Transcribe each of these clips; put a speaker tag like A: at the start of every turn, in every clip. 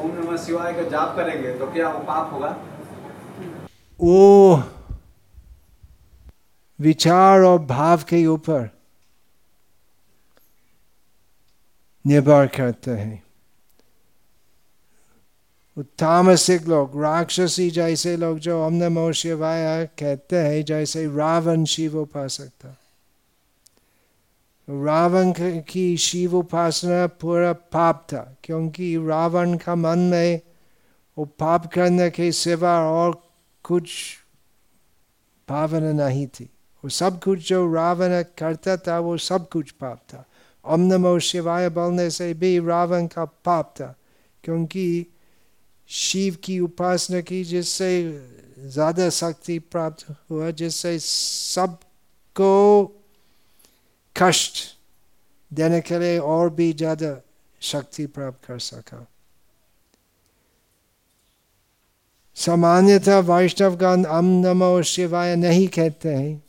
A: ओम नमः शिवाय का जाप करेंगे तो क्या वो पाप होगा?
B: वो विचार और भाव के ऊपर निर्भर करते हैं। तामसिक लोग, राक्षसी जैसे लोग जो हमने नमो कहते हैं, जैसे रावण शिव उपासक था। रावण की शिव उपासना पूरा पाप था क्योंकि रावण का मन में वो पाप करने के सिवा और कुछ भावना नहीं थी वो सब कुछ जो रावण करता था वो सब कुछ पाप था ओम नमो शिवाय बोलने से भी रावण का पाप था क्योंकि शिव की उपासना की जिससे ज़्यादा शक्ति प्राप्त हुआ जिससे सबको कष्ट देने के लिए और भी ज़्यादा शक्ति प्राप्त कर सका। सामान्यतः वैष्णवगण अम नमो शिवाय नहीं कहते हैं।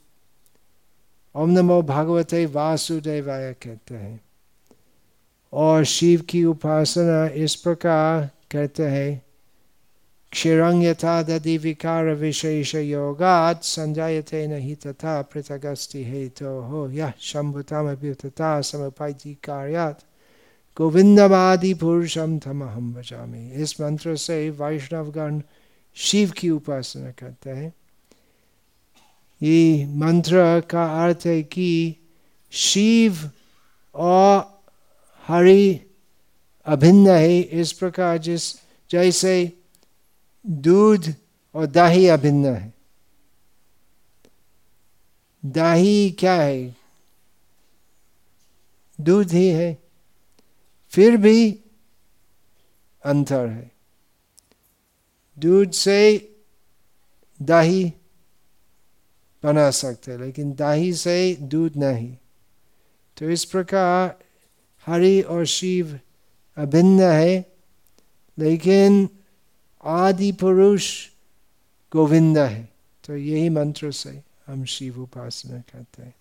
B: ओम नमो भगवते वासुदेवाय कहते हैं। और शिव की उपासना इस प्रकार कहते हैं योगात संजायते नहीं तथा पृथगस्ति हेतु तो हो यह शंभुतम तथा समपाइति कार्यात गोविंदमादि पुरुषम थम हम बचामी इस मंत्र से वैष्णवगण शिव की उपासना करते हैं ये मंत्र का अर्थ है कि शिव और हरि अभिन्न है इस प्रकार जिस जैसे दूध और दही अभिन्न है। दही क्या है? दूध ही है। फिर भी अंतर है। दूध से दही बना सकते लेकिन दही से दूध नहीं। तो इस प्रकार हरि और शिव अभिन्न है, लेकिन आदि पुरुष गोविंदा है। तो यही मंत्र से हम शिव उपासना करते हैं।